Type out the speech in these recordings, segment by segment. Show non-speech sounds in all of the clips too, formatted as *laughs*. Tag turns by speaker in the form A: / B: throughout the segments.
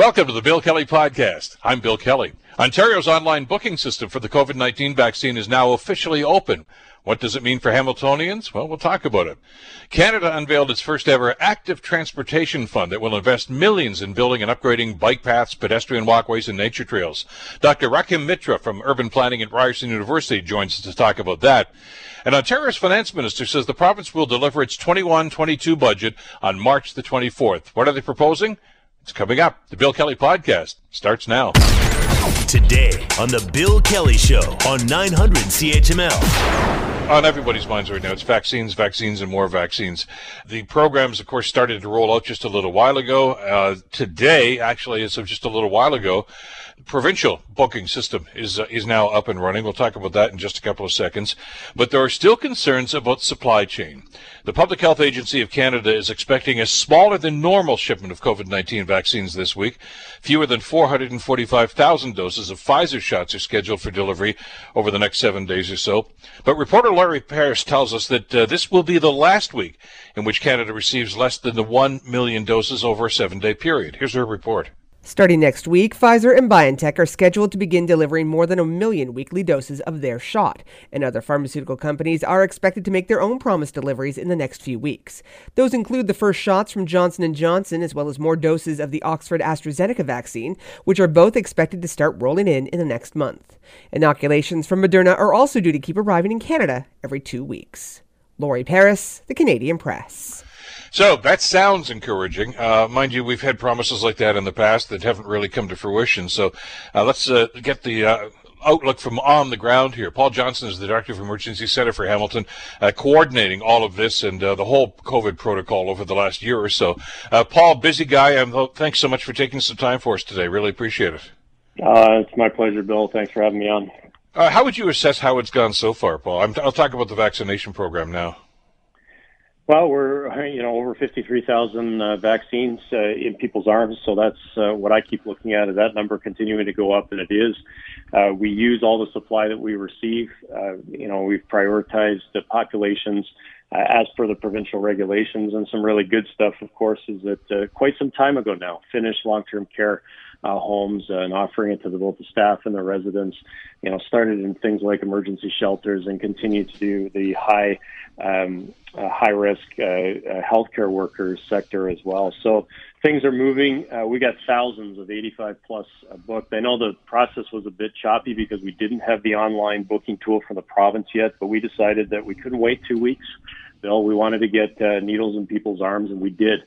A: Welcome to the Bill Kelly Podcast. I'm Bill Kelly. Ontario's online booking system for the COVID 19 vaccine is now officially open. What does it mean for Hamiltonians? Well, we'll talk about it. Canada unveiled its first ever active transportation fund that will invest millions in building and upgrading bike paths, pedestrian walkways, and nature trails. Dr. Raktim Mitra from Urban Planning at Ryerson University joins us to talk about that. And Ontario's finance minister says the province will deliver its 21-22 budget on March the 24th. What are they proposing? It's coming up. The Bill Kelly Podcast starts now.
B: Today on The Bill Kelly Show on 900 CHML.
A: On everybody's minds right now, it's vaccines, vaccines, and more vaccines. The programs, of course, started to roll out just a little while ago. Uh, today, actually, as of just a little while ago, provincial booking system is uh, is now up and running. We'll talk about that in just a couple of seconds. But there are still concerns about supply chain. The Public Health Agency of Canada is expecting a smaller than normal shipment of COVID-19 vaccines this week. Fewer than 445,000 doses of Pfizer shots are scheduled for delivery over the next 7 days or so. But reporter Laurie Paris tells us that uh, this will be the last week in which Canada receives less than the 1 million doses over a 7-day period. Here's her report.
C: Starting next week, Pfizer and BioNTech are scheduled to begin delivering more than a million weekly doses of their shot, and other pharmaceutical companies are expected to make their own promised deliveries in the next few weeks. Those include the first shots from Johnson & Johnson as well as more doses of the Oxford AstraZeneca vaccine, which are both expected to start rolling in in the next month. Inoculations from Moderna are also due to keep arriving in Canada every 2 weeks. Laurie Paris, The Canadian Press.
A: So that sounds encouraging. Uh, mind you, we've had promises like that in the past that haven't really come to fruition. So uh, let's uh, get the uh, outlook from on the ground here. Paul Johnson is the director of Emergency Center for Hamilton, uh, coordinating all of this and uh, the whole COVID protocol over the last year or so. Paul, busy guy. Um, thanks so much for taking some time for us today. Really appreciate it.
D: it's my pleasure, Bill. Thanks for having me on.
A: how would you assess how it's gone so far, Paul? i will talk about the vaccination program now.
D: Well, we're you know over 53,000 uh, vaccines uh, in people's arms, so that's uh, what I keep looking at. Is that number continuing to go up, and it is. Uh, we use all the supply that we receive. Uh, you know, we've prioritized the populations uh, as per the provincial regulations, and some really good stuff, of course, is that quite some time ago now, finished long-term care uh, homes and offering it to the, both the staff and the residents. You know, started in things like emergency shelters and continue to do the high um, uh, high risk uh, uh, healthcare workers sector as well. So things are moving. Uh, we got thousands of 85 plus uh, booked. I know the process was a bit choppy because we didn't have the online booking tool from the province yet, but we decided that we couldn't wait two weeks. Bill, we wanted to get uh, needles in people's arms, and we did.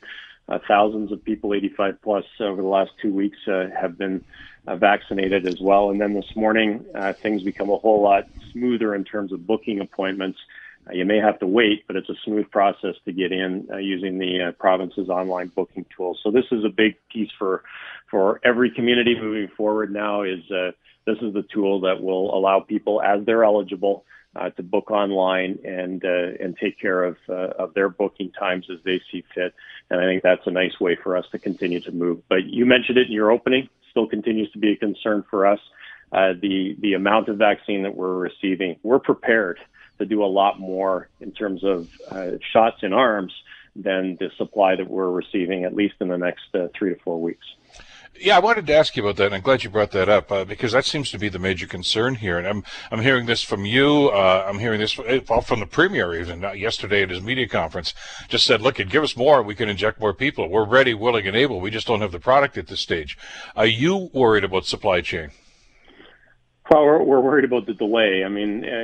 D: Uh, thousands of people 85 plus over the last two weeks uh, have been uh, vaccinated as well. And then this morning, uh, things become a whole lot smoother in terms of booking appointments. Uh, you may have to wait, but it's a smooth process to get in uh, using the province's online booking tool. So this is a big piece for for every community moving forward. Now is this is the tool that will allow people as they're eligible uh, to book online and uh, and take care of uh, of their booking times as they see fit. And I think that's a nice way for us to continue to move. But you mentioned it in your opening. Still continues to be a concern for us. Uh, the the amount of vaccine that we're receiving. We're prepared to do a lot more in terms of uh, shots in arms than the supply that we're receiving, at least in the next uh, three to four weeks.
A: Yeah, I wanted to ask you about that, and I'm glad you brought that up uh, because that seems to be the major concern here. And I'm I'm hearing this from you. Uh, I'm hearing this eh, from the premier even uh, yesterday at his media conference. Just said, look, give us more, we can inject more people. We're ready, willing, and able. We just don't have the product at this stage. Are you worried about supply chain?
D: Well, we're, we're worried about the delay. I mean, uh,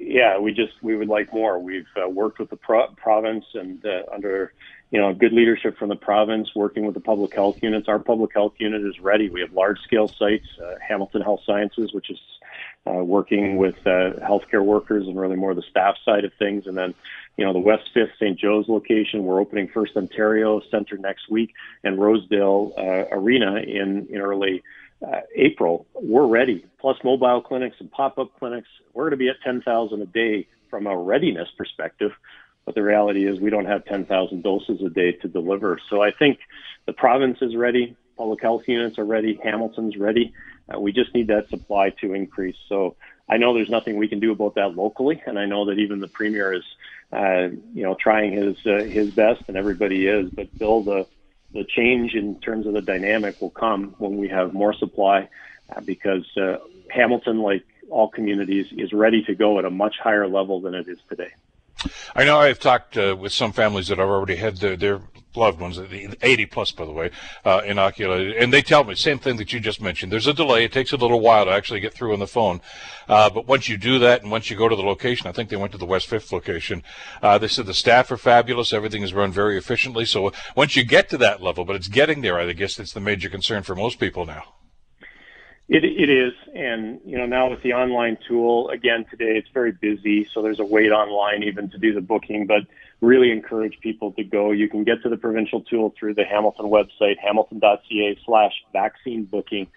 D: yeah, we just we would like more. We've uh, worked with the pro- province and uh, under you know, good leadership from the province, working with the public health units. Our public health unit is ready. We have large scale sites, uh, Hamilton Health Sciences, which is uh, working with uh, healthcare workers and really more the staff side of things. And then, you know, the West Fifth St. Joe's location, we're opening First Ontario Center next week and Rosedale uh, Arena in, in early uh, April. We're ready. Plus mobile clinics and pop up clinics. We're going to be at 10,000 a day from a readiness perspective. But the reality is we don't have 10,000 doses a day to deliver. So I think the province is ready. Public health units are ready. Hamilton's ready. Uh, we just need that supply to increase. So I know there's nothing we can do about that locally, and I know that even the premier is, uh, you know, trying his uh, his best, and everybody is. But Bill, the the change in terms of the dynamic will come when we have more supply, uh, because uh, Hamilton, like all communities, is ready to go at a much higher level than it is today.
A: I know I've talked uh, with some families that have already had their, their loved ones, 80 plus, by the way, uh, inoculated, and they tell me same thing that you just mentioned. There's a delay; it takes a little while to actually get through on the phone. Uh, but once you do that, and once you go to the location, I think they went to the West Fifth location. Uh, they said the staff are fabulous; everything is run very efficiently. So once you get to that level, but it's getting there. I guess that's the major concern for most people now.
D: It, it is, and you know now with the online tool again today, it's very busy, so there's a wait online even to do the booking. But really encourage people to go. You can get to the provincial tool through the Hamilton website, hamilton.ca/slash vaccine booking,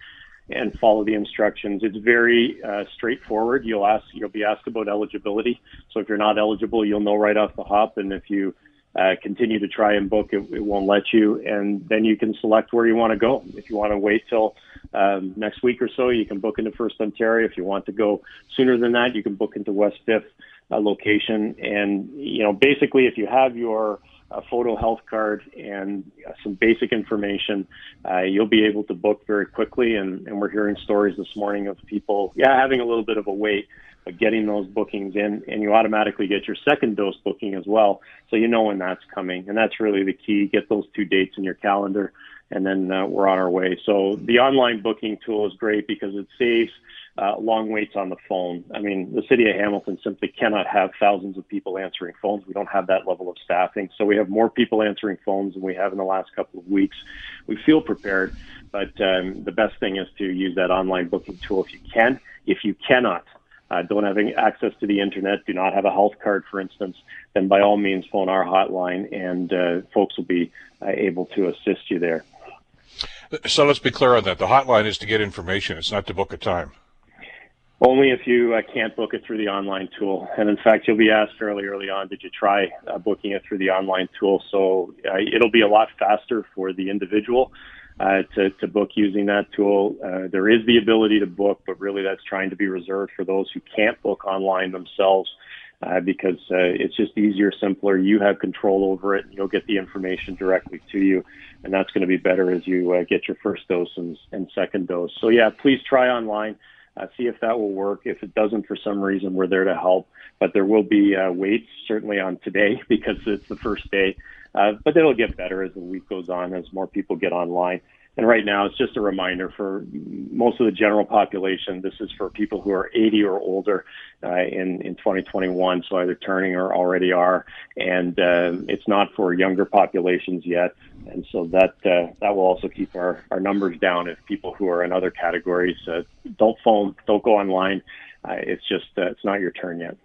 D: and follow the instructions. It's very uh, straightforward. You'll ask, you'll be asked about eligibility. So if you're not eligible, you'll know right off the hop, and if you uh, continue to try and book, it, it won't let you, and then you can select where you want to go. If you want to wait till um, next week or so, you can book into First Ontario. If you want to go sooner than that, you can book into West Fifth uh, location. And you know, basically, if you have your uh, photo health card and uh, some basic information, uh, you'll be able to book very quickly. And, and we're hearing stories this morning of people, yeah, having a little bit of a wait, but getting those bookings in, and you automatically get your second dose booking as well, so you know when that's coming. And that's really the key. Get those two dates in your calendar and then uh, we're on our way. So the online booking tool is great because it saves uh, long waits on the phone. I mean, the city of Hamilton simply cannot have thousands of people answering phones. We don't have that level of staffing. So we have more people answering phones than we have in the last couple of weeks. We feel prepared, but um, the best thing is to use that online booking tool if you can. If you cannot, uh, don't have access to the internet, do not have a health card, for instance, then by all means phone our hotline and uh, folks will be uh, able to assist you there.
A: So let's be clear on that. The hotline is to get information. It's not to book a time.
D: Only if you uh, can't book it through the online tool. And in fact, you'll be asked fairly early on, did you try uh, booking it through the online tool? So uh, it'll be a lot faster for the individual uh, to, to book using that tool. Uh, there is the ability to book, but really that's trying to be reserved for those who can't book online themselves uh, because it's just easier, simpler. You have control over it. and You'll get the information directly to you, and that's going to be better as you get your first dose and, and second dose. So yeah, please try online. Uh, see if that will work. If it doesn't, for some reason, we're there to help. But there will be uh, waits certainly on today *laughs* because it's the first day. Uh, but it'll get better as the week goes on, as more people get online. And right now, it's just a reminder for most of the general population. This is for people who are 80 or older uh, in in 2021, so either turning or already are, and uh, it's not for younger populations yet. And so that uh, that will also keep our, our numbers down if people who are in other categories uh, don't phone, don't go online. Uh, it's just uh, it's not your turn yet.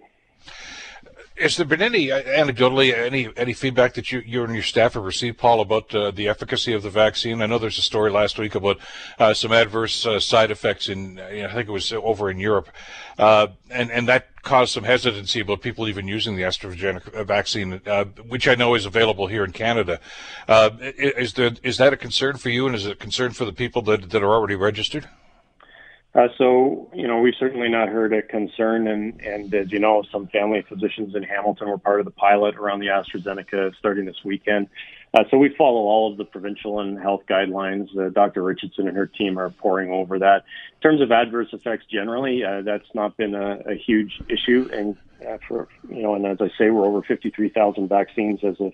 A: Has there been any uh, anecdotally any any feedback that you you and your staff have received, Paul, about uh, the efficacy of the vaccine? I know there's a story last week about uh, some adverse uh, side effects in you know, I think it was over in Europe, uh, and and that caused some hesitancy about people even using the AstraZeneca vaccine, uh, which I know is available here in Canada. is there is that a concern for you, and is it a concern for the people that that are already registered?
D: Uh, so, you know, we've certainly not heard a concern. And, and as you know, some family physicians in Hamilton were part of the pilot around the AstraZeneca starting this weekend. Uh, so we follow all of the provincial and health guidelines. Uh, Dr. Richardson and her team are poring over that. In terms of adverse effects generally, uh, that's not been a, a huge issue. And uh, for, you know, and as I say, we're over 53,000 vaccines as of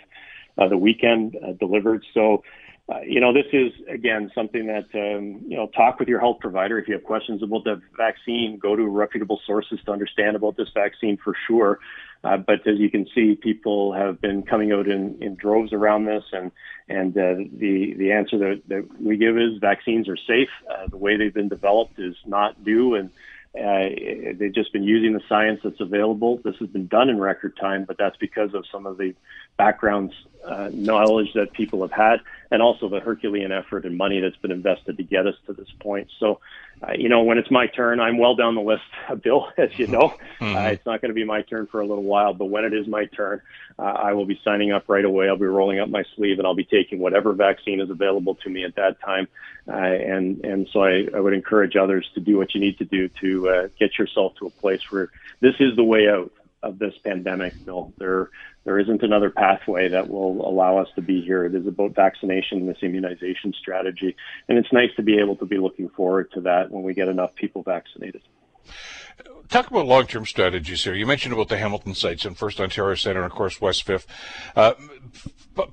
D: uh, the weekend delivered. So, uh, you know, this is again something that um, you know talk with your health provider if you have questions about the vaccine. Go to reputable sources to understand about this vaccine for sure. Uh, but as you can see, people have been coming out in, in droves around this, and and uh, the the answer that, that we give is vaccines are safe. Uh, the way they've been developed is not new, and uh, they've just been using the science that's available. This has been done in record time, but that's because of some of the background uh, knowledge that people have had, and also the Herculean effort and money that's been invested to get us to this point. So, uh, you know, when it's my turn, I'm well down the list, *laughs* Bill, as you know. *laughs* Mm-hmm. Uh, it's not going to be my turn for a little while, but when it is my turn, uh, I will be signing up right away. I'll be rolling up my sleeve, and I'll be taking whatever vaccine is available to me at that time. Uh, and and so I, I would encourage others to do what you need to do to uh, get yourself to a place where this is the way out of this pandemic, Bill. There there isn't another pathway that will allow us to be here. It is about vaccination this immunization strategy, and it's nice to be able to be looking forward to that when we get enough people vaccinated.
A: Talk about long-term strategies here. You mentioned about the Hamilton sites and First Ontario Centre and, of course, West Fifth. Uh,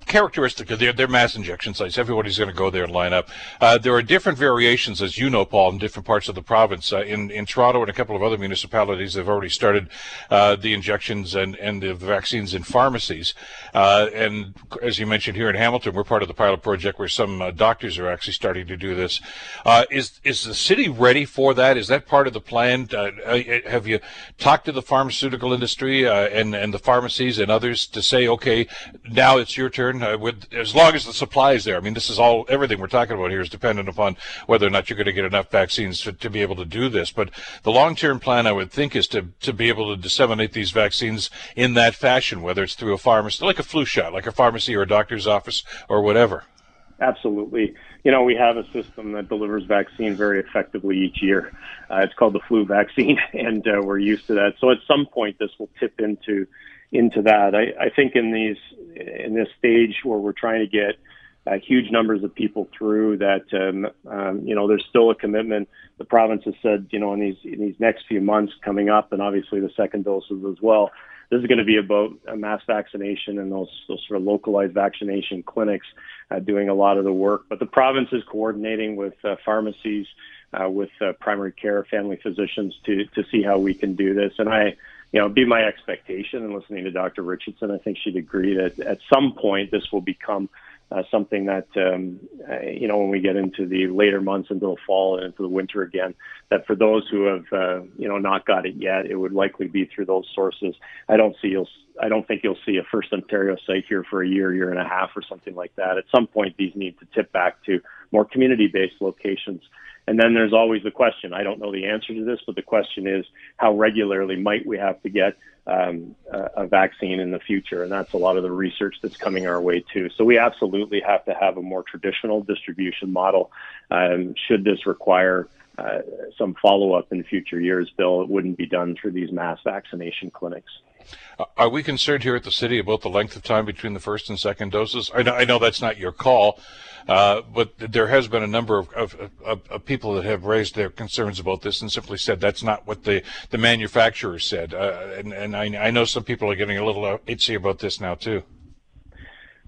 A: characteristic of their, their mass injection sites. Everybody's going to go there and line up. Uh, there are different variations, as you know, Paul, in different parts of the province. Uh, in, in Toronto and a couple of other municipalities, they've already started uh, the injections and, and the vaccines in pharmacies. Uh, and as you mentioned here in Hamilton, we're part of the pilot project where some uh, doctors are actually starting to do this. Is is the city ready for that? Is that part of the plan? Have you talked to the pharmaceutical industry and, and the pharmacies and others to say, okay, now it's your turn. Uh, with as long as the supply is there. I mean, this is all everything we're talking about here is dependent upon whether or not you're going to get enough vaccines to, to be able to do this. But the long-term plan, I would think, is to to be able to disseminate these vaccines in that fashion, whether it's through a pharmacy, like a flu shot, like a pharmacy or a doctor's office or whatever.
D: Absolutely. You know, we have a system that delivers vaccine very effectively each year. Uh, it's called the flu vaccine, *laughs* and uh, we're used to that. So at some point, this will tip into into that. I, I think in these in this stage where we're trying to get uh, huge numbers of people through that um, um, you know there's still a commitment the province has said you know in these in these next few months coming up and obviously the second doses as well this is going to be about mass vaccination and those those sort of localized vaccination clinics uh, doing a lot of the work but the province is coordinating with uh, pharmacies uh, with uh, primary care family physicians to to see how we can do this and I you know, be my expectation. And listening to Dr. Richardson, I think she'd agree that at some point this will become uh, something that um, uh, you know when we get into the later months into the fall and into the winter again that for those who have uh, you know not got it yet it would likely be through those sources i don't see you'll i don't think you'll see a first ontario site here for a year year and a half or something like that at some point these need to tip back to more community based locations and then there's always the question. I don't know the answer to this, but the question is how regularly might we have to get um, a, a vaccine in the future? And that's a lot of the research that's coming our way too. So we absolutely have to have a more traditional distribution model. Um, should this require uh, some follow up in future years, Bill, it wouldn't be done through these mass vaccination clinics.
A: Are we concerned here at the city about the length of time between the first and second doses? I know, I know that's not your call, uh, but there has been a number of, of, of, of, people that have raised their concerns about this and simply said that's not what the, the manufacturer said. Uh, and and I, I, know some people are getting a little itchy about this now, too.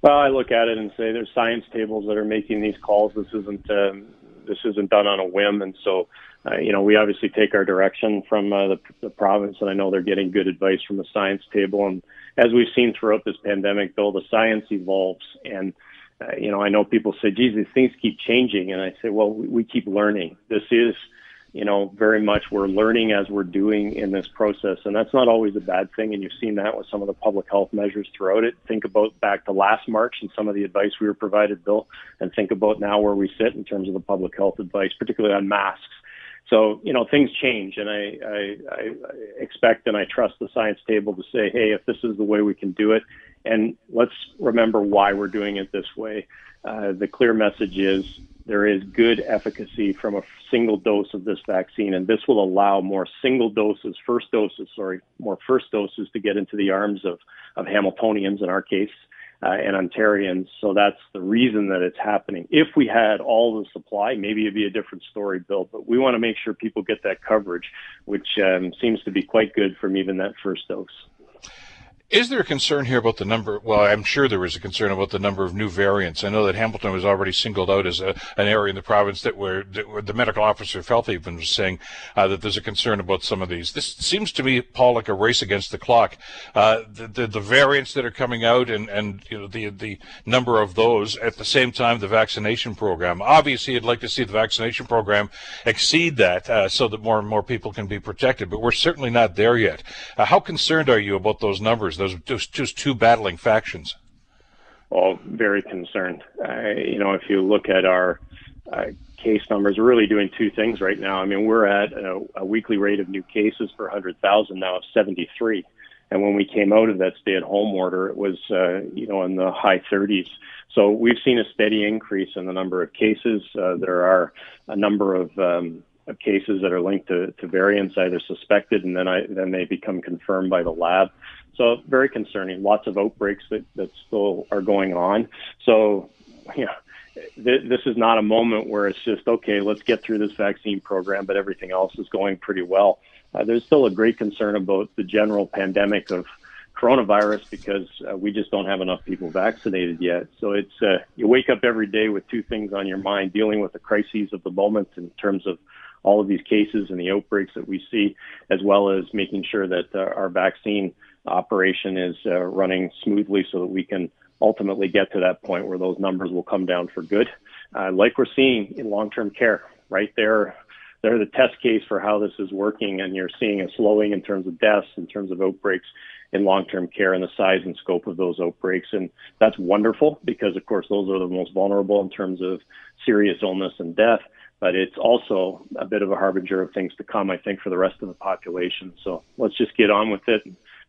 D: Well, I look at it and say there's science tables that are making these calls. This isn't um, this isn't done on a whim, and so uh, you know we obviously take our direction from uh, the, the province, and I know they're getting good advice from the science table. And as we've seen throughout this pandemic, Bill, the science evolves, and uh, you know I know people say, "Geez, these things keep changing," and I say, "Well, we, we keep learning. This is." You know, very much we're learning as we're doing in this process. And that's not always a bad thing. And you've seen that with some of the public health measures throughout it. Think about back to last March and some of the advice we were provided, Bill, and think about now where we sit in terms of the public health advice, particularly on masks. So, you know, things change and I, I, I expect and I trust the science table to say, hey, if this is the way we can do it, and let's remember why we're doing it this way. Uh, the clear message is there is good efficacy from a single dose of this vaccine, and this will allow more single doses, first doses, sorry, more first doses to get into the arms of, of Hamiltonians in our case, uh, and Ontarians. So that's the reason that it's happening. If we had all the supply, maybe it'd be a different story, Bill, but we want to make sure people get that coverage, which um, seems to be quite good from even that first dose.
A: Is there a concern here about the number? Well, I'm sure there is a concern about the number of new variants. I know that Hamilton was already singled out as a, an area in the province that where, that where the medical officer of health even was saying uh, that there's a concern about some of these. This seems to me, Paul, like a race against the clock. Uh, the, the, the variants that are coming out and and you know the the number of those at the same time the vaccination program. Obviously, I'd like to see the vaccination program exceed that uh, so that more and more people can be protected. But we're certainly not there yet. Uh, how concerned are you about those numbers? Those just just two battling factions.
D: All very concerned. You know, if you look at our uh, case numbers, we're really doing two things right now. I mean, we're at a, a weekly rate of new cases per 100,000 now of 73. And when we came out of that stay-at-home order, it was, uh, you know, in the high 30s. So we've seen a steady increase in the number of cases. Uh, there are a number of um, of cases that are linked to, to variants, either suspected and then I, then they become confirmed by the lab. So very concerning. Lots of outbreaks that, that still are going on. So, yeah, th- this is not a moment where it's just okay. Let's get through this vaccine program, but everything else is going pretty well. Uh, there's still a great concern about the general pandemic of coronavirus because uh, we just don't have enough people vaccinated yet. So it's uh, you wake up every day with two things on your mind: dealing with the crises of the moment in terms of all of these cases and the outbreaks that we see, as well as making sure that uh, our vaccine operation is uh, running smoothly so that we can ultimately get to that point where those numbers will come down for good, uh, like we're seeing in long-term care. Right there, they're the test case for how this is working, and you're seeing a slowing in terms of deaths, in terms of outbreaks in long-term care and the size and scope of those outbreaks. And that's wonderful because, of course, those are the most vulnerable in terms of serious illness and death. But it's also a bit of a harbinger of things to come, I think, for the rest of the population. So let's just get on with it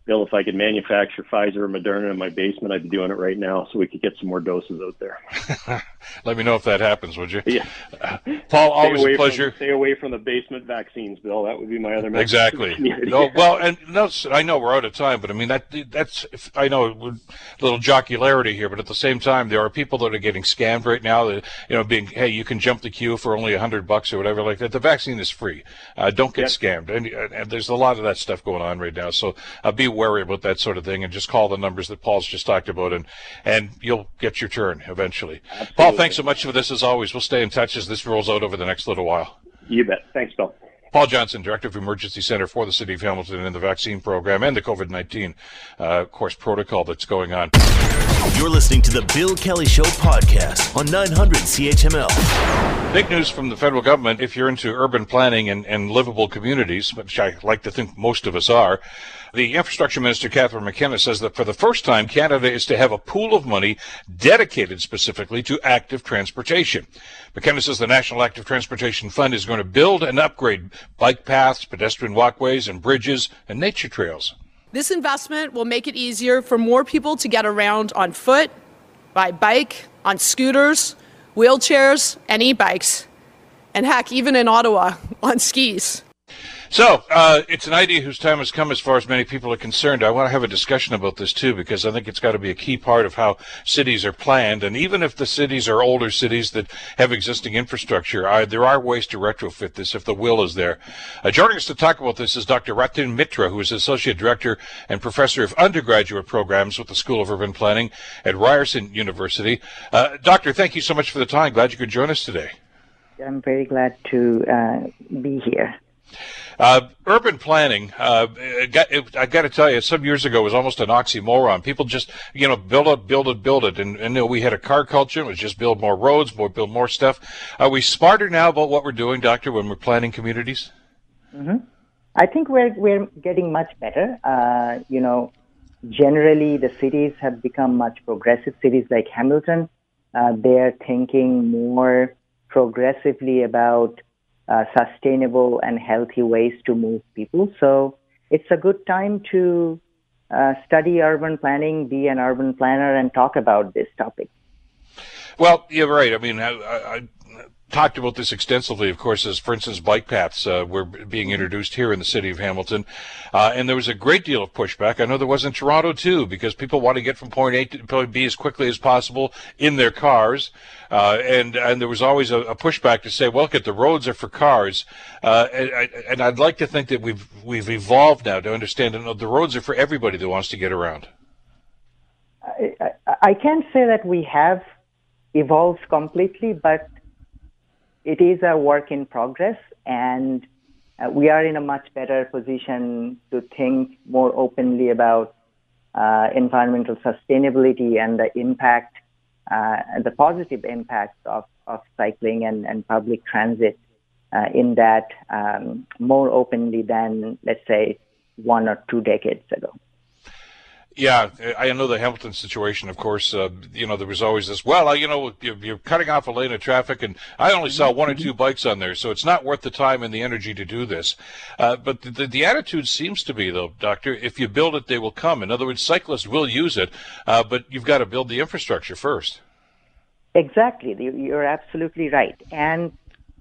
D: Bill, if I could manufacture Pfizer or Moderna in my basement, I'd be doing it right now so we could get some more doses out there. *laughs* *laughs*
A: Let me know if that happens, would you?
D: Yeah. *laughs*
A: Paul, always a pleasure.
D: From, stay away from the basement vaccines, Bill. That would be my other message.
A: Exactly. no, well, and no, I know we're out of time, but I mean that that's I know a little jocularity here, but at the same time, there are people that are getting scammed right now. That you know, being hey, you can jump the queue for only a hundred bucks or whatever like that. The vaccine is free. Uh, don't get yep. scammed, and, and, there's a lot of that stuff going on right now. So uh, be wary about that sort of thing and just call the numbers that Paul's just talked about and, and you'll get your turn eventually. Absolutely. Paul, thanks so much for this as always. We'll stay in touch as this rolls out over the next little while.
D: You bet. Thanks, Bill.
A: Paul Johnson, Director of Emergency Center for the City of Hamilton and the vaccine program and the COVID 19, uh, course, protocol that's going on.
B: You're listening to the Bill Kelly Show podcast on 900 CHML.
A: Big news from the federal government if you're into urban planning and, and livable communities, which I like to think most of us are. The Infrastructure Minister, Catherine McKenna, says that for the first time, Canada is to have a pool of money dedicated specifically to active transportation. McKenna says the National Active Transportation Fund is going to build and upgrade bike paths, pedestrian walkways, and bridges and nature trails.
E: This investment will make it easier for more people to get around on foot, by bike, on scooters, wheelchairs, and e bikes, and heck, even in Ottawa, *laughs* on skis.
A: So uh, it's an idea whose time has come as far as many people are concerned. I want to have a discussion about this too because I think it's got to be a key part of how cities are planned. And even if the cities are older cities that have existing infrastructure, I, there are ways to retrofit this if the will is there. Uh, joining us to talk about this is Dr. Raktim Mitra, who is Associate Director and Professor of Undergraduate Programs with the School of Urban Planning at Ryerson University. Uh, doctor, thank you so much for the time. Glad you could join us today.
F: I'm very glad to uh, be here.
A: Uh, urban planning, uh, I got to tell you, some years ago was almost an oxymoron. People just, you know, build it, build it, build it. And, and we had a car culture. It was just build more roads, more, build more stuff. Are we smarter now about what we're doing, Doctor, when we're planning communities?
F: Mm-hmm. I think we're, we're getting much better. Uh, you know, generally the cities have become much progressive. Cities like Hamilton, uh, they're thinking more progressively about uh, sustainable and healthy ways to move people. So it's a good time to uh, study urban planning, be an urban planner, and talk about this topic.
A: Well, you're right. I mean, I, I, talked about this extensively, of course, as for instance, bike paths uh, were being introduced here in the city of Hamilton, uh, and there was a great deal of pushback. I know there was in Toronto too, because people want to get from point A to point B as quickly as possible in their cars, uh, and and there was always a, a, pushback to say, well, look, at the roads are for cars, uh, and, and, I'd like to think that we've we've evolved now to understand that the roads are for everybody that wants to get around.
F: I, I, I can't say that we have evolved completely, but it is a work in progress, and uh, we are in a much better position to think more openly about uh, environmental sustainability and the impact, uh, and the positive impact of, of cycling and, and public transit uh, in that um, more openly than, let's say, one or two decades ago.
A: Yeah, I know the Hamilton situation. Of course, uh, you know there was always this. Well, you know, you're cutting off a lane of traffic, and I only saw one or two bikes on there, so it's not worth the time and the energy to do this. Uh, but the, the attitude seems to be, though, Doctor, if you build it, they will come. In other words, cyclists will use it, uh, but you've got to build the infrastructure first.
F: Exactly, you're absolutely right, and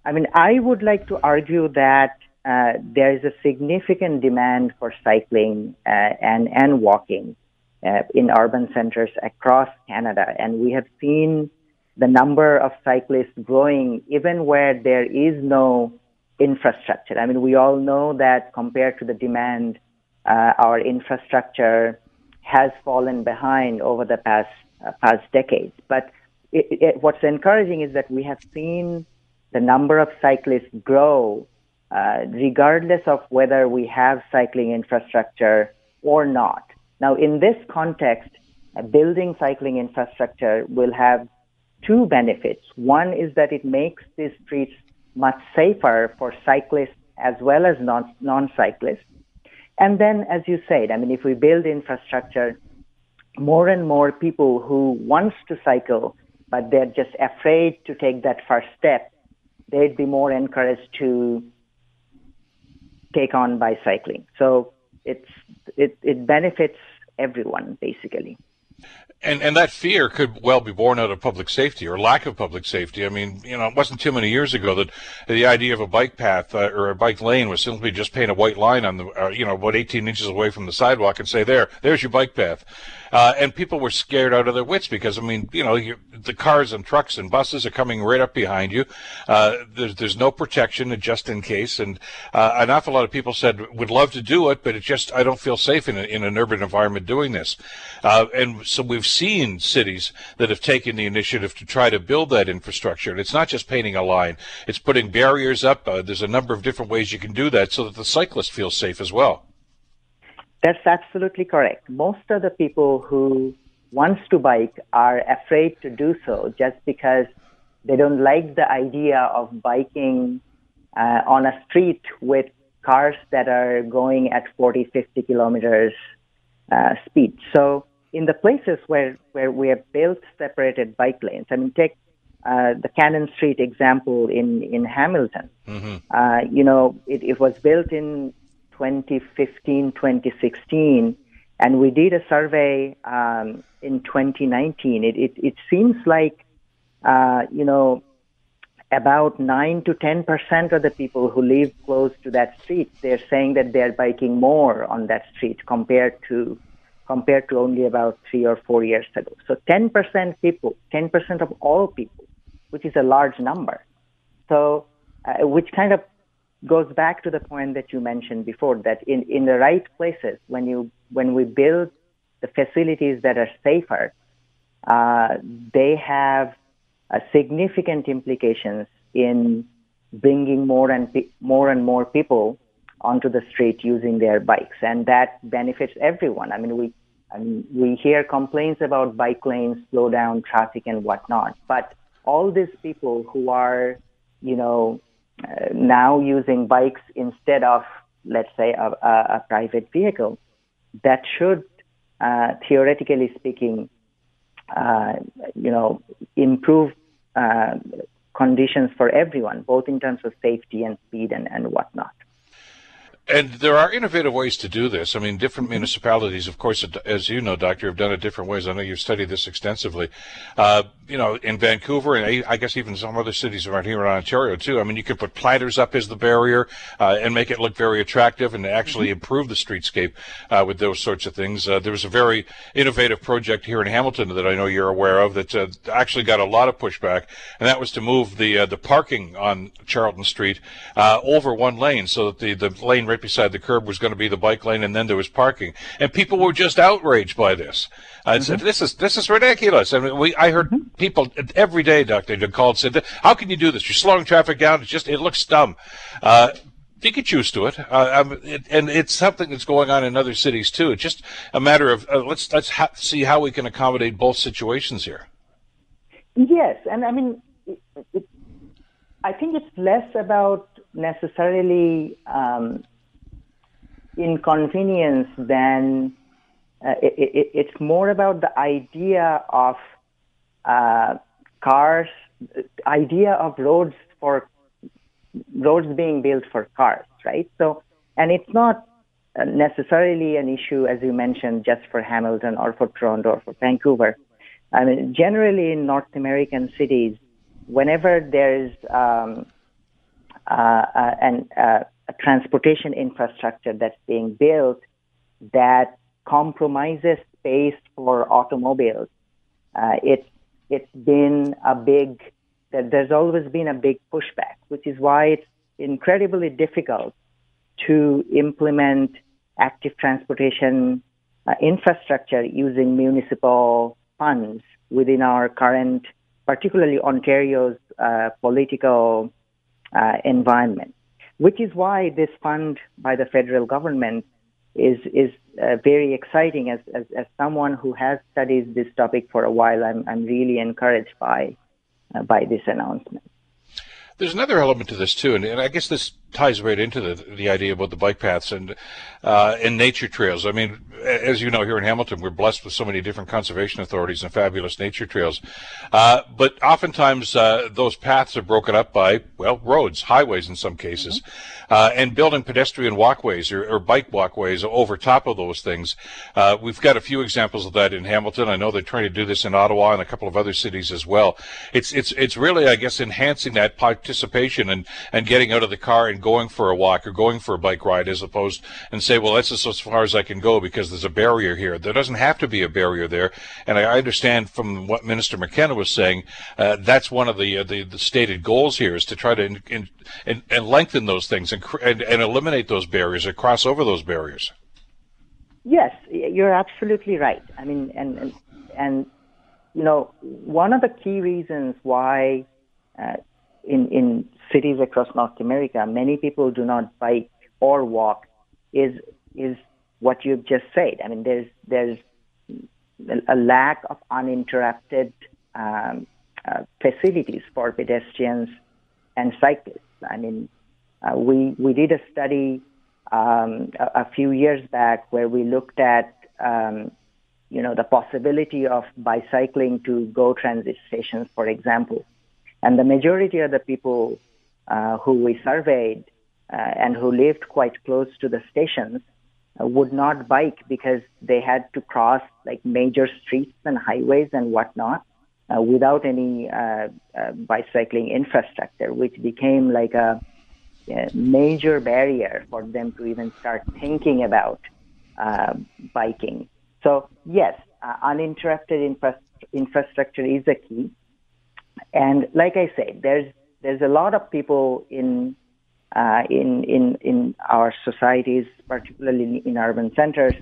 F: I mean, I would like to argue that uh, there is a significant demand for cycling uh, and and walking uh, in urban centers across Canada, and we have seen the number of cyclists growing even where there is no infrastructure. I mean, we all know that compared to the demand, uh, our infrastructure has fallen behind over the past uh, past decades. But it, it, what's encouraging is that we have seen the number of cyclists grow, uh, regardless of whether we have cycling infrastructure or not. Now, in this context, building cycling infrastructure will have two benefits. One is that it makes these streets much safer for cyclists as well as non, non-cyclists. And then, as you said, I mean, if we build infrastructure, more and more people who wants to cycle, but they're just afraid to take that first step, they'd be more encouraged to take on bicycling. So it's it, it benefits everyone basically
A: and and that fear could well be born out of public safety or lack of public safety. I mean, you know, it wasn't too many years ago that the idea of a bike path uh, or a bike lane was simply just paint a white line on the, uh, you know, about 18 inches away from the sidewalk and say, there, there's your bike path. Uh, and people were scared out of their wits because, I mean, you know, you, the cars and trucks and buses are coming right up behind you. Uh, there's, there's no protection just in case. And uh, an awful lot of people said, would love to do it, but it just, I don't feel safe in, a, in an urban environment doing this. Uh, and so we've seen cities that have taken the initiative to try to build that infrastructure. And it's not just painting a line, it's putting barriers up. Uh, there's a number of different ways you can do that so that the cyclist feels safe as well.
F: That's absolutely correct. Most of the people who wants to bike are afraid to do so just because they don't like the idea of biking uh, on a street with cars that are going at 40, 50 kilometers uh, speed. So in the places where, where we have built separated bike lanes, I mean, take uh, the Cannon Street example in, in Hamilton. Mm-hmm. Uh, you know, it, it was built in 2015, 2016, and we did a survey um, in 2019. It, it, it seems like, uh, you know, about 9 to 10 percent of the people who live close to that street, they're saying that they're biking more on that street compared to compared to only about three or four years ago. So 10 percent people, 10 percent of all people, which is a large number. So, uh, which kind of goes back to the point that you mentioned before that in, in the right places, when you when we build the facilities that are safer, uh, they have significant implications in bringing more and pe- more and more people onto the street using their bikes, and that benefits everyone. I mean, we I mean, we hear complaints about bike lanes, slow down traffic, and whatnot, but all these people who are, you know, uh, now using bikes instead of, let's say, a, a, a private vehicle, that should, uh, theoretically speaking, uh, you know, improve uh, conditions for everyone, both in terms of safety and speed and, and whatnot.
A: And there are innovative ways to do this. I mean, different municipalities, of course, as you know, Doctor, have done it different ways. I know you've studied this extensively. Uh, you know, in Vancouver, and I guess even some other cities around here in Ontario too. I mean, you could put planters up as the barrier uh, and make it look very attractive, and actually mm-hmm. improve the streetscape uh, with those sorts of things. Uh, there was a very innovative project here in Hamilton that I know you're aware of that uh, actually got a lot of pushback, and that was to move the uh, the parking on Charlton Street over one lane so that the the lane right beside the curb was going to be the bike lane, and then there was parking, and people were just outraged by this. I mm-hmm. said, "This is this is ridiculous." I mean, we I heard mm-hmm. people every day, Doctor, called said, "How can you do this? You're slowing traffic down. It just it looks dumb." Uh, you get used to it. Uh, um, it, and it's something that's going on in other cities too. It's just a matter of uh, let's let's ha- see how we can accommodate both situations here.
F: Yes, and I mean, it, it, I think it's less about necessarily um, inconvenience than uh, it, it, it's more about the idea of uh, cars, idea of roads for roads being built for cars, right? So, and it's not necessarily an issue, as you mentioned, just for Hamilton or for Toronto or for Vancouver. I mean, generally in North American cities, whenever there's um, uh, uh, and uh, a transportation infrastructure that's being built that compromises space for automobiles. Uh, it's it's been a big there's always been a big pushback, which is why it's incredibly difficult to implement active transportation uh, infrastructure using municipal funds within our current, particularly Ontario's uh, political uh, environment, which is why this fund by the federal government is is uh, very exciting. As, as, as someone who has studied this topic for a while, I'm I'm really encouraged by uh, by this announcement.
A: There's another element to this too, and, and I guess this ties right into the the idea about the bike paths and uh, and nature trails. I mean, as you know, here in Hamilton, we're blessed with so many different conservation authorities and fabulous nature trails. Uh, but oftentimes, uh, those paths are broken up by well, roads, highways in some cases, mm-hmm. uh, and building pedestrian walkways or, or, bike walkways over top of those things. Uh, we've got a few examples of that in Hamilton. I know they're trying to do this in Ottawa and a couple of other cities as well. It's it's it's really, I guess, enhancing that participation and and getting out of the car and going for a walk or going for a bike ride as opposed and say, well, that's just as far as I can go because there's a barrier here. There doesn't have to be a barrier there. And I understand from what Minister McKenna was saying, uh, that's one of the, uh, the, the stated goals here is to try to in, in, in, and lengthen those things and, and, and eliminate those barriers or cross over those barriers.
F: Yes, you're absolutely right. I mean, and, and, and you know, one of the key reasons why uh, in, in cities across North America, many people do not bike or walk is is what you've just said. I mean, there's there's a lack of uninterrupted um, uh, facilities for pedestrians and cyclists. I mean, uh, we we did a study um, a, a, few years back where we looked at um, you know the possibility of bicycling to GO transit stations, for example, and the majority of the people who we surveyed uh, and who lived quite close to the stations uh, would not bike because they had to cross like major streets and highways and whatnot uh, without any uh, uh, bicycling infrastructure, which became like a, a, major barrier for them to even start thinking about biking. So yes, uninterrupted infra- infrastructure is a key. And like I said, there's there's a lot of people in uh, in in in our societies, particularly in, urban centers,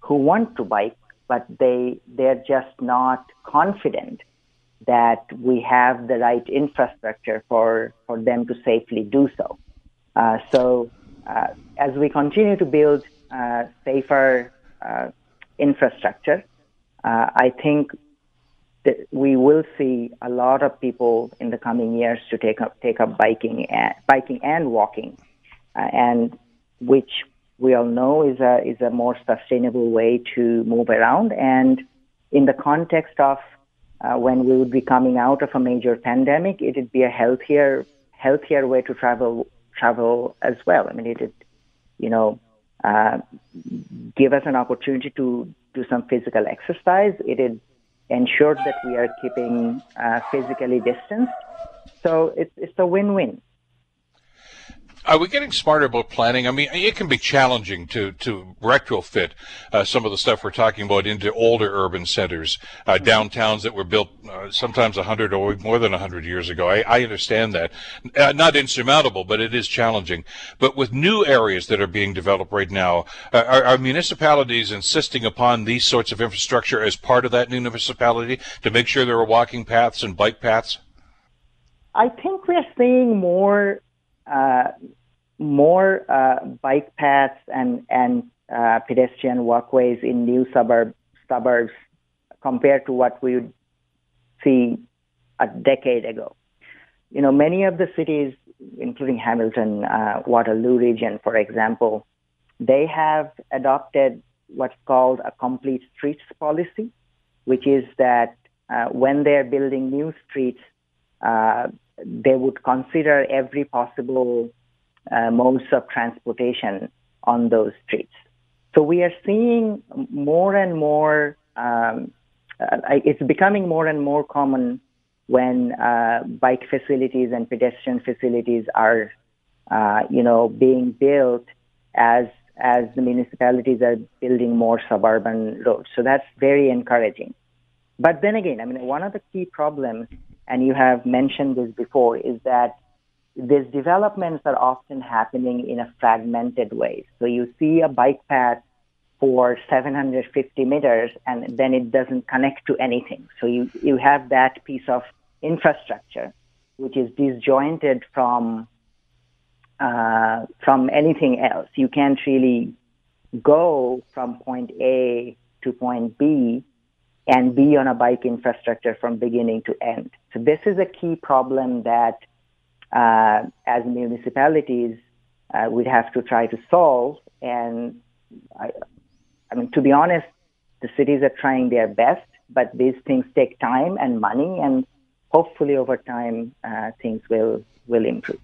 F: who want to bike, but they they're just not confident that we have the right infrastructure for for them to safely do so. Uh, so uh, as we continue to build uh, safer uh, infrastructure, uh, I think we will see a lot of people in the coming years to take up take up biking and biking and walking, uh, and which we all know is a is a more sustainable way to move around. And in the context of uh, when we would be coming out of a major pandemic, it would be a healthier healthier way to travel travel as well. I mean, it would, you know, uh, give us an opportunity to do some physical exercise. It would ensure that we are keeping uh, physically distanced. So it's, it's a win-win.
A: Are we getting smarter about planning? I mean, it can be challenging to to retrofit uh, some of the stuff we're talking about into older urban centers, uh, mm-hmm. downtowns that were built uh, sometimes 100 or more than 100 years ago. I, I understand that. Uh, not insurmountable, but it is challenging. But with new areas that are being developed right now, uh, are, are municipalities insisting upon these sorts of infrastructure as part of that new municipality to make sure there are walking paths and bike paths?
F: I think we're seeing more more uh, bike paths and and uh, pedestrian walkways in new suburb suburbs compared to what we would see a decade ago. You know, many of the cities, including Hamilton, uh, Waterloo region, for example, they have adopted what's called a complete streets policy, which is that uh, when they're building new streets, uh, they would consider every possible uh, modes of transportation on those streets. So we are seeing more and more, um, uh, it's becoming more and more common when uh, bike facilities and pedestrian facilities are uh, you know, being built as as the municipalities are building more suburban roads. So that's very encouraging. But then again, I mean, one of the key problems, and you have mentioned this before, is that these developments are often happening in a fragmented way. So you see a bike path for 750 meters and then it doesn't connect to anything. So you, you have that piece of infrastructure which is disjointed from uh, from anything else. You can't really go from point A to point B and be on a bike infrastructure from beginning to end. So this is a key problem that uh, as municipalities uh, we'd have to try to solve. And I, I mean, to be honest, the cities are trying their best, but these things take time and money, and hopefully over time uh, things will will improve.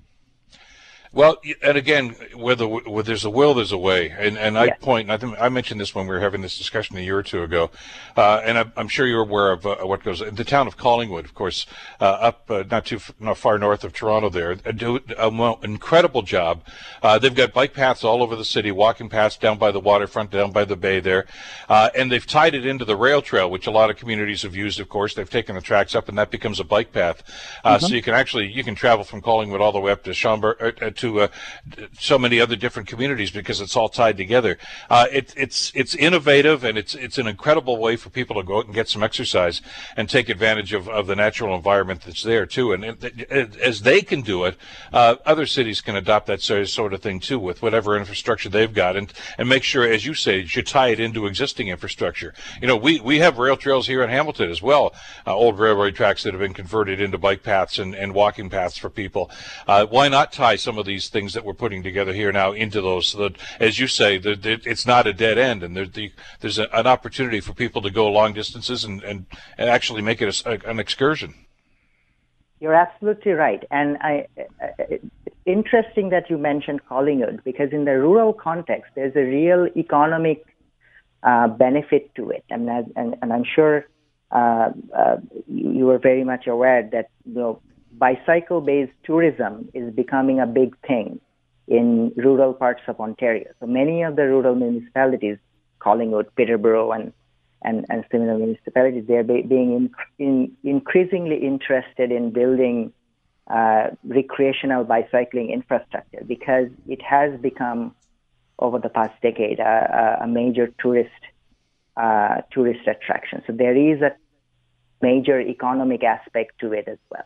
A: Well, and again, where, the, where there's a will, there's a way. And, and I point, I, think I mentioned this when we were having this discussion a year or two ago, uh, and I, am sure you're aware of uh, what goes. In the town of Collingwood, of course, uh, up uh, not too not far north of Toronto, there do an incredible job. Uh, they've got bike paths all over the city, walking paths down by the waterfront, down by the bay there, uh, and they've tied it into the rail trail, which a lot of communities have used. Of course, they've taken the tracks up, and that becomes a bike path. Mm-hmm. So you can actually you can travel from Collingwood all the way up to Schomberg to uh, so many other different communities because it's all tied together. Uh, it, it's it's innovative and it's it's an incredible way for people to go out and get some exercise and take advantage of, of the natural environment that's there too. And it, it, as they can do it, uh, other cities can adopt that sort of thing too with whatever infrastructure they've got and and make sure, as you say, you tie it into existing infrastructure. You know, we we have rail trails here in Hamilton as well, uh, old railroad tracks that have been converted into bike paths and, and walking paths for people. Uh, why not tie some of these things? that we're putting together here now into those, so that, as you say, the, the, it's not a dead end, and the, there's a, an opportunity for people to go long distances and, and, and actually make it a, an excursion.
F: You're absolutely right, and I, it's interesting that you mentioned Collingwood because in the rural context, there's a real economic uh, benefit to it, and and, and I'm sure uh, uh, you, you are very much aware that you know bicycle based tourism is becoming a big thing in rural parts of Ontario. So many of the rural municipalities, Collingwood, Peterborough, and and, and similar municipalities, they're be, being in, in, increasingly interested in building uh, recreational bicycling infrastructure because it has become, over the past decade, a, a major tourist uh, tourist attraction. So there is a major economic aspect to it as well.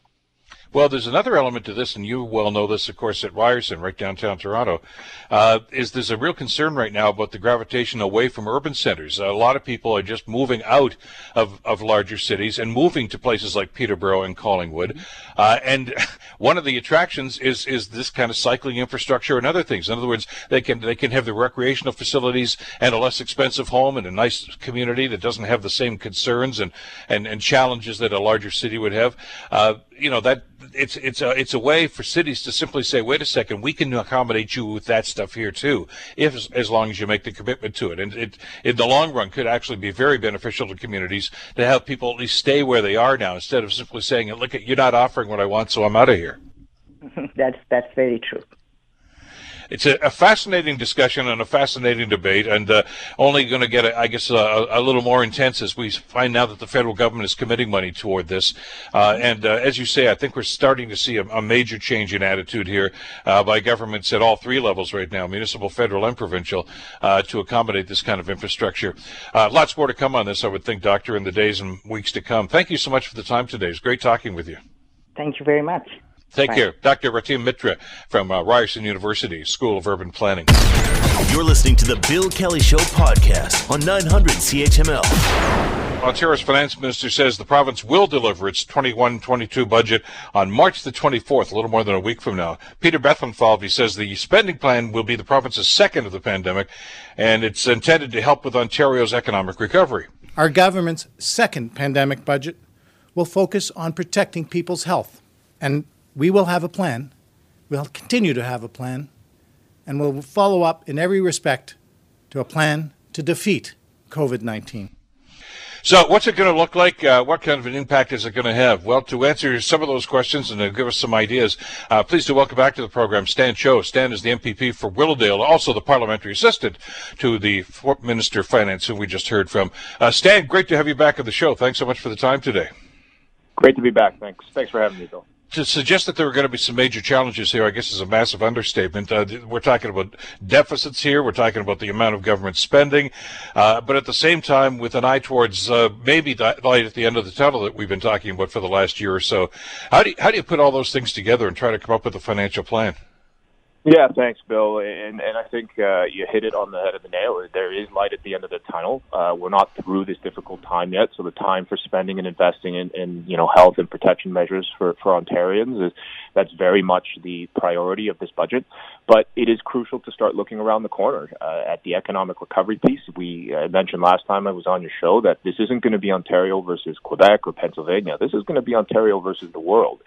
A: Well, there's another element to this, and you well know this, of course, at Ryerson, right downtown Toronto. Uh, is there's a real concern right now about the gravitation away from urban centers. A lot of people are just moving out of, of larger cities and moving to places like Peterborough and Collingwood. Uh, and *laughs* one of the attractions is is this kind of cycling infrastructure and other things. In other words, they can they can have the recreational facilities and a less expensive home and a nice community that doesn't have the same concerns and and, and challenges that a larger city would have. Uh, you know that it's it's a it's a way for cities to simply say, wait a second, we can accommodate you with that stuff here too, if as long as you make the commitment to it. And it in the long run could actually be very beneficial to communities to have people at least stay where they are now instead of simply saying, look, you're not offering what I want, so I'm out of here. *laughs*
F: that's that's very true
A: it's a, a, fascinating discussion and a fascinating debate, and uh, only going to get, I guess, a, a, little more intense as we find now that the federal government is committing money toward this. Uh, and uh, as you say, I think we're starting to see a, a major change in attitude here uh, by governments at all three levels right now, municipal, federal, and provincial, uh, to accommodate this kind of infrastructure. Uh, lots more to come on this, I would think, Doctor, in the days and weeks to come. Thank you so much for the time today. It's great talking with you.
F: Thank you very much.
A: Take Bye. care. Dr. Raktim Mitra from uh, Ryerson University School of Urban Planning.
B: You're listening to the Bill Kelly Show podcast on 900 CHML.
A: Ontario's finance minister says the province will deliver its 21-22 budget on March the 24th, a little more than a week from now. Peter Bethlenfalvy says the spending plan will be the province's second of the pandemic, and it's intended to help with Ontario's economic recovery.
G: Our government's second pandemic budget will focus on protecting people's health and we will have a plan. We'll continue to have a plan. And we'll follow up in every respect to a plan to defeat COVID 19.
A: So, what's it going to look like? Uh, what kind of an impact is it going to have? Well, to answer some of those questions and to give us some ideas, uh, please do welcome back to the program Stan Cho. Stan is the MPP for Willowdale, also the parliamentary assistant to the Minister of Finance, who we just heard from. Uh, Stan, great to have you back on the show. Thanks so much for the time today.
H: Great to be back. Thanks. Thanks for having me, Bill
A: to suggest that there are going to be some major challenges here, I guess, is a massive understatement. Uh, we're talking about deficits here. We're talking about the amount of government spending, uh, but at the same time, with an eye towards uh, maybe the light at the end of the tunnel that we've been talking about for the last year or so. How do you, how do you put all those things together and try to come up with a financial plan?
H: Yeah, thanks, Bill. And and I think uh, you hit it on the head of the nail. There is light at the end of the tunnel. Uh, we're not through this difficult time yet, so the time for spending and investing in, in you know health and protection measures for for Ontarians is that's very much the priority of this budget. But it is crucial to start looking around the corner uh, at the economic recovery piece. We uh, mentioned last time I was on your show that this isn't going to be Ontario versus Quebec or Pennsylvania. This is going to be Ontario versus the world.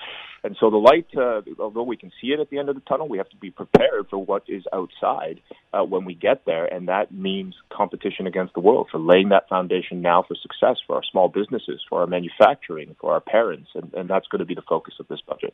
H: And so the light, uh, although we can see it at the end of the tunnel, we have to be prepared for what is outside uh, when we get there. And that means competition against the world for laying that foundation now for success for our small businesses, for our manufacturing, for our parents. And, and that's going to be the focus of this budget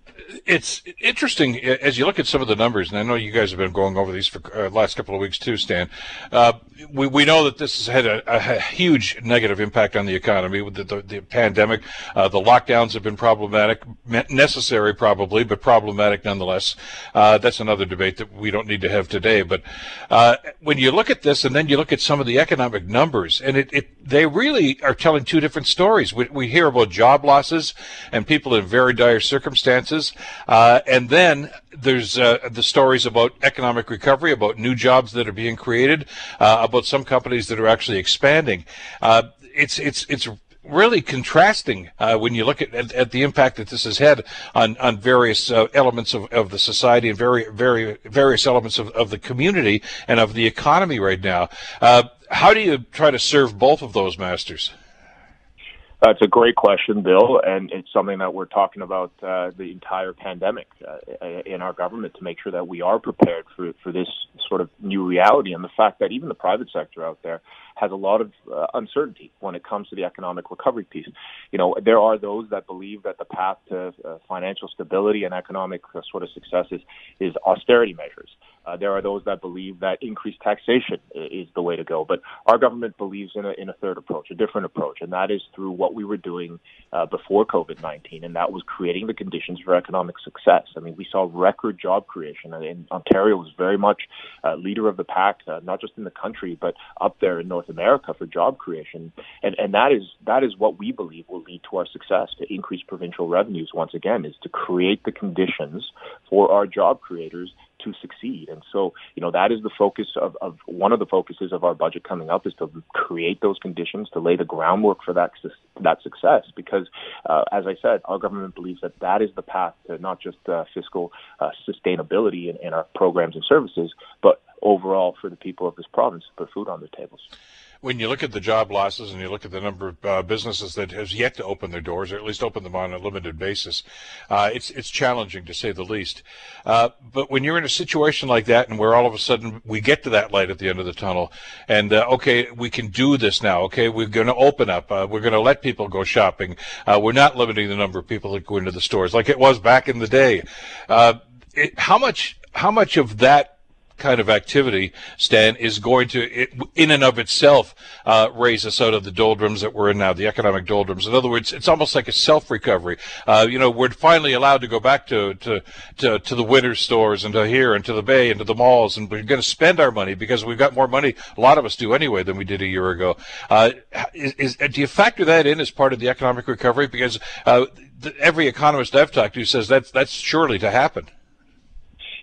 A: it's interesting as you look at some of the numbers, and I know you guys have been going over these for uh, last couple of weeks too, Stan. Uh, we we know that this has had a, a, huge negative impact on the economy with the, the, the pandemic. Uh, the lockdowns have been problematic, necessary probably, but problematic nonetheless. Uh, that's another debate that we don't need to have today. But uh, when you look at this, and then you look at some of the economic numbers, and it, it they really are telling two different stories. We, we hear about job losses and people in very dire circumstances. Uh, and then there's uh, the stories about economic recovery, about new jobs that are being created, uh, about some companies that are actually expanding. Uh, it's it's it's really contrasting uh, when you look at, at, at, the impact that this has had on, on various uh, elements of, of the society and very, very various elements of, of the community and of the economy right now. Uh, how do you try to serve both of those masters?
H: That's a great question, Bill, and it's something that we're talking about uh, the entire pandemic uh, in our government to make sure that we are prepared for for this sort of new reality and the fact that even the private sector out there has a lot of uh, uncertainty when it comes to the economic recovery piece. You know, there are those that believe that the path to uh, financial stability and economic uh, sort of success is, is austerity measures. Uh, there are those that believe that increased taxation is the way to go. But our government believes in a, in a third approach, a different approach, and that is through what we were doing uh, before COVID 19, and that was creating the conditions for economic success. I mean, we saw record job creation, and Ontario was very much uh, leader of the pack, uh, not just in the country, but up there in North America for job creation. And, and that is that is what we believe will lead to our success to increase provincial revenues once again, is to create the conditions for our job creators to succeed. And so, you know, that is the focus of, of one of the focuses of our budget coming up is to create those conditions to lay the groundwork for that that success. Because, uh, as I said, our government believes that that is the path to not just uh, fiscal uh, sustainability in, in our programs and services, but overall for the people of this province to put food on their tables
A: when you look at the job losses and you look at the number of uh, businesses that has yet to open their doors, or at least open them on a limited basis, uh, it's it's challenging to say the least. Uh, but when you're in a situation like that, and where all of a sudden we get to that light at the end of the tunnel, and uh, okay, we can do this now. Okay, we're going to open up. Uh, we're going to let people go shopping. Uh, we're not limiting the number of people that go into the stores like it was back in the day. It, how much? How much of that kind of activity, Stan, is going to, in and of itself, uh, raise us out of the doldrums that we're in now, the economic doldrums. In other words, it's almost like a self-recovery. Uh, you know, we're finally allowed to go back to, to, to, to the winter stores and to here and to the bay and to the malls, and we're going to spend our money because we've got more money, a lot of us do anyway, than we did a year ago. Uh, is, is, do you factor that in as part of the economic recovery? Because uh, every economist I've talked to says that's, that's surely to happen.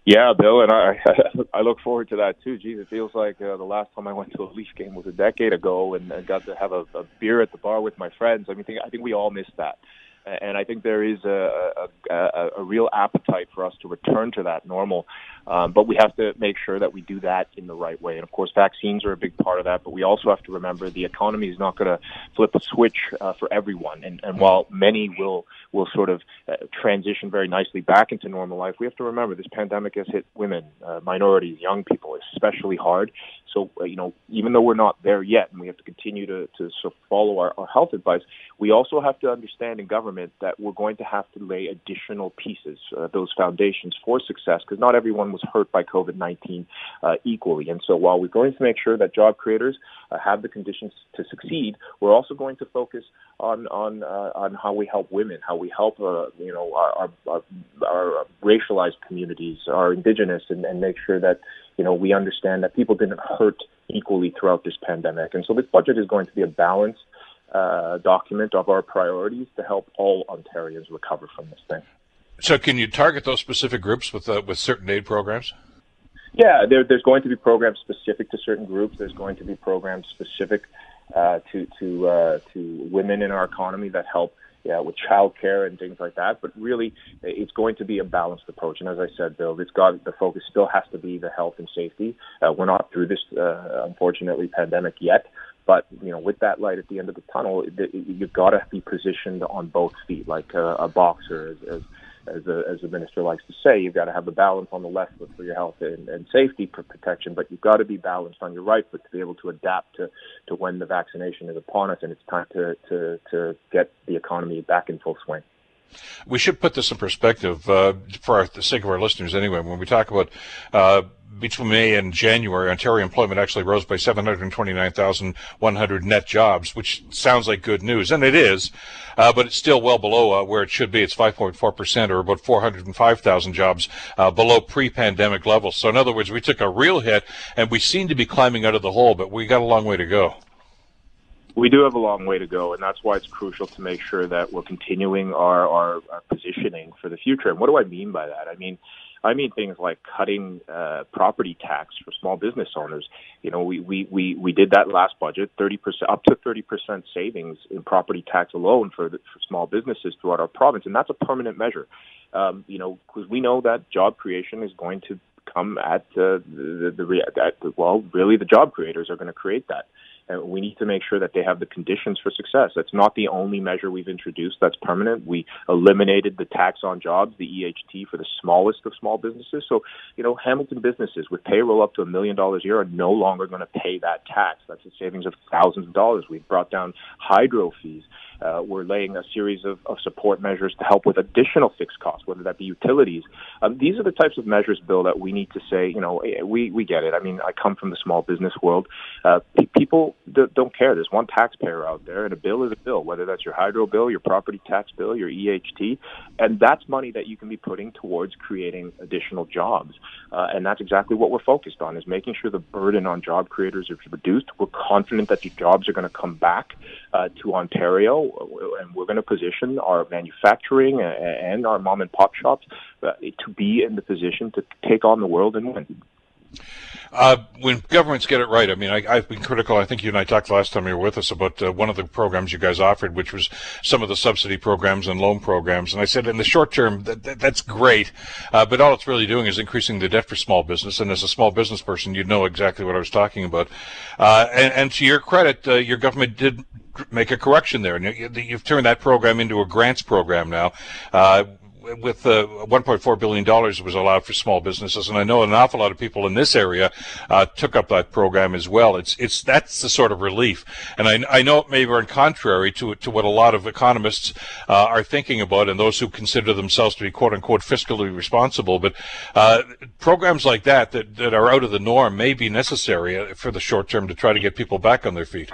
H: Yeah, Bill, and I *laughs* I look forward to that too. Geez, it feels like uh, the last time I went to a Leaf game was a decade ago, and, and got to have a, a beer at the bar with my friends. I mean, I think we all miss that. And I think there is a, a, a real appetite for us to return to that normal. Um, but we have to make sure that we do that in the right way. And of course, vaccines are a big part of that. But we also have to remember the economy is not going to flip a switch uh, for everyone. And, and while many will will sort of uh, transition very nicely back into normal life, we have to remember this pandemic has hit women, uh, minorities, young people especially hard. So, uh, you know, even though we're not there yet and we have to continue to, to sort of follow our, our health advice, we also have to understand in government that we're going to have to lay additional pieces, uh, those foundations for success, because not everyone was hurt by COVID 19 uh, equally. And so while we're going to make sure that job creators uh, have the conditions to succeed, we're also going to focus on on uh, on how we help women, how we help uh, you know our, our, our racialized communities, our indigenous, and, and make sure that you know we understand that people didn't hurt equally throughout this pandemic. And so this budget is going to be a balanced uh, document of our priorities to help all Ontarians recover from this thing.
A: So, can you target those specific groups with uh, with certain aid programs?
H: Yeah, there, there's going to be programs specific to certain groups. There's going to be programs specific uh, to to uh, to women in our economy that help yeah, with childcare and things like that. But really, it's going to be a balanced approach. And as I said, Bill, it's got the focus still has to be the health and safety. Uh, we're not through this, uh, unfortunately, pandemic yet. But you know, with that light at the end of the tunnel, you've got to be positioned on both feet, like a, a boxer, as, as as a, as the minister likes to say, you've got to have the balance on the left foot for your health and, and safety protection, but you've got to be balanced on your right foot to be able to adapt to, to when the vaccination is upon us and it's time to, to, to get the economy back in full swing.
A: We should put this in perspective uh, for our, the sake of our listeners anyway. When we talk about uh, between May and January, Ontario employment actually rose by 729,100 net jobs, which sounds like good news, and it is, uh, but it's still well below uh, where it should be. It's 5.4%, or about 405,000 jobs uh, below pre-pandemic levels. So, in other words, we took a real hit, and we seem to be climbing out of the hole, but we got a long way to go.
H: We do have a long way to go, and that's why it's crucial to make sure that we're continuing our, our, our positioning for the future. And what do I mean by that? I mean, I mean things like cutting uh, property tax for small business owners. You know, we, we, we, we did that last budget, 30%, up to 30% savings in property tax alone for, the, for small businesses throughout our province. And that's a permanent measure. Um, you know, because we know that job creation is going to come at uh, the, the, the, at the, well, really the job creators are going to create that. And we need to make sure that they have the conditions for success. That's not the only measure we've introduced that's permanent. We eliminated the tax on jobs, the EHT, for the smallest of small businesses. So, you know, Hamilton businesses with payroll up to a million dollars a year are no longer going to pay that tax. That's a savings of thousands of dollars. We've brought down hydro fees. Uh, we're laying a series of, of support measures to help with additional fixed costs, whether that be utilities. Um, these are the types of measures, Bill, that we need to say, you know, eh, we, we get it. I mean, I come from the small business world. Uh, people don't care. There's one taxpayer out there, and a bill is a bill, whether that's your hydro bill, your property tax bill, your EHT, and that's money that you can be putting towards creating additional jobs. Uh, and that's exactly what we're focused on: is making sure the burden on job creators is reduced. We're confident that the jobs are going to come back uh, to Ontario, and we're going to position our manufacturing and our mom and pop shops uh, to be in the position to take on the world and win.
A: Uh, when governments get it right, I mean, I, have been critical. I think you and I talked last time you were with us about uh, one of the programs you guys offered, which was some of the subsidy programs and loan programs. And I said, in the short term, that, that, that's great, uh, but all it's really doing is increasing the debt for small business. And as a small business person, you know exactly what I was talking about. Uh, and, and, to your credit, uh, your government did make a correction there, and you, have turned that program into a grants program now uh, with uh, 1.4 billion dollars was allowed for small businesses, and I know an awful lot of people in this area uh, took up that program as well. It's it's that's the sort of relief, and I, I know it may run contrary to to what a lot of economists uh, are thinking about, and those who consider themselves to be quote unquote fiscally responsible. But uh, programs like that, that that are out of the norm may be necessary uh, for the short term to try to get people back on their feet.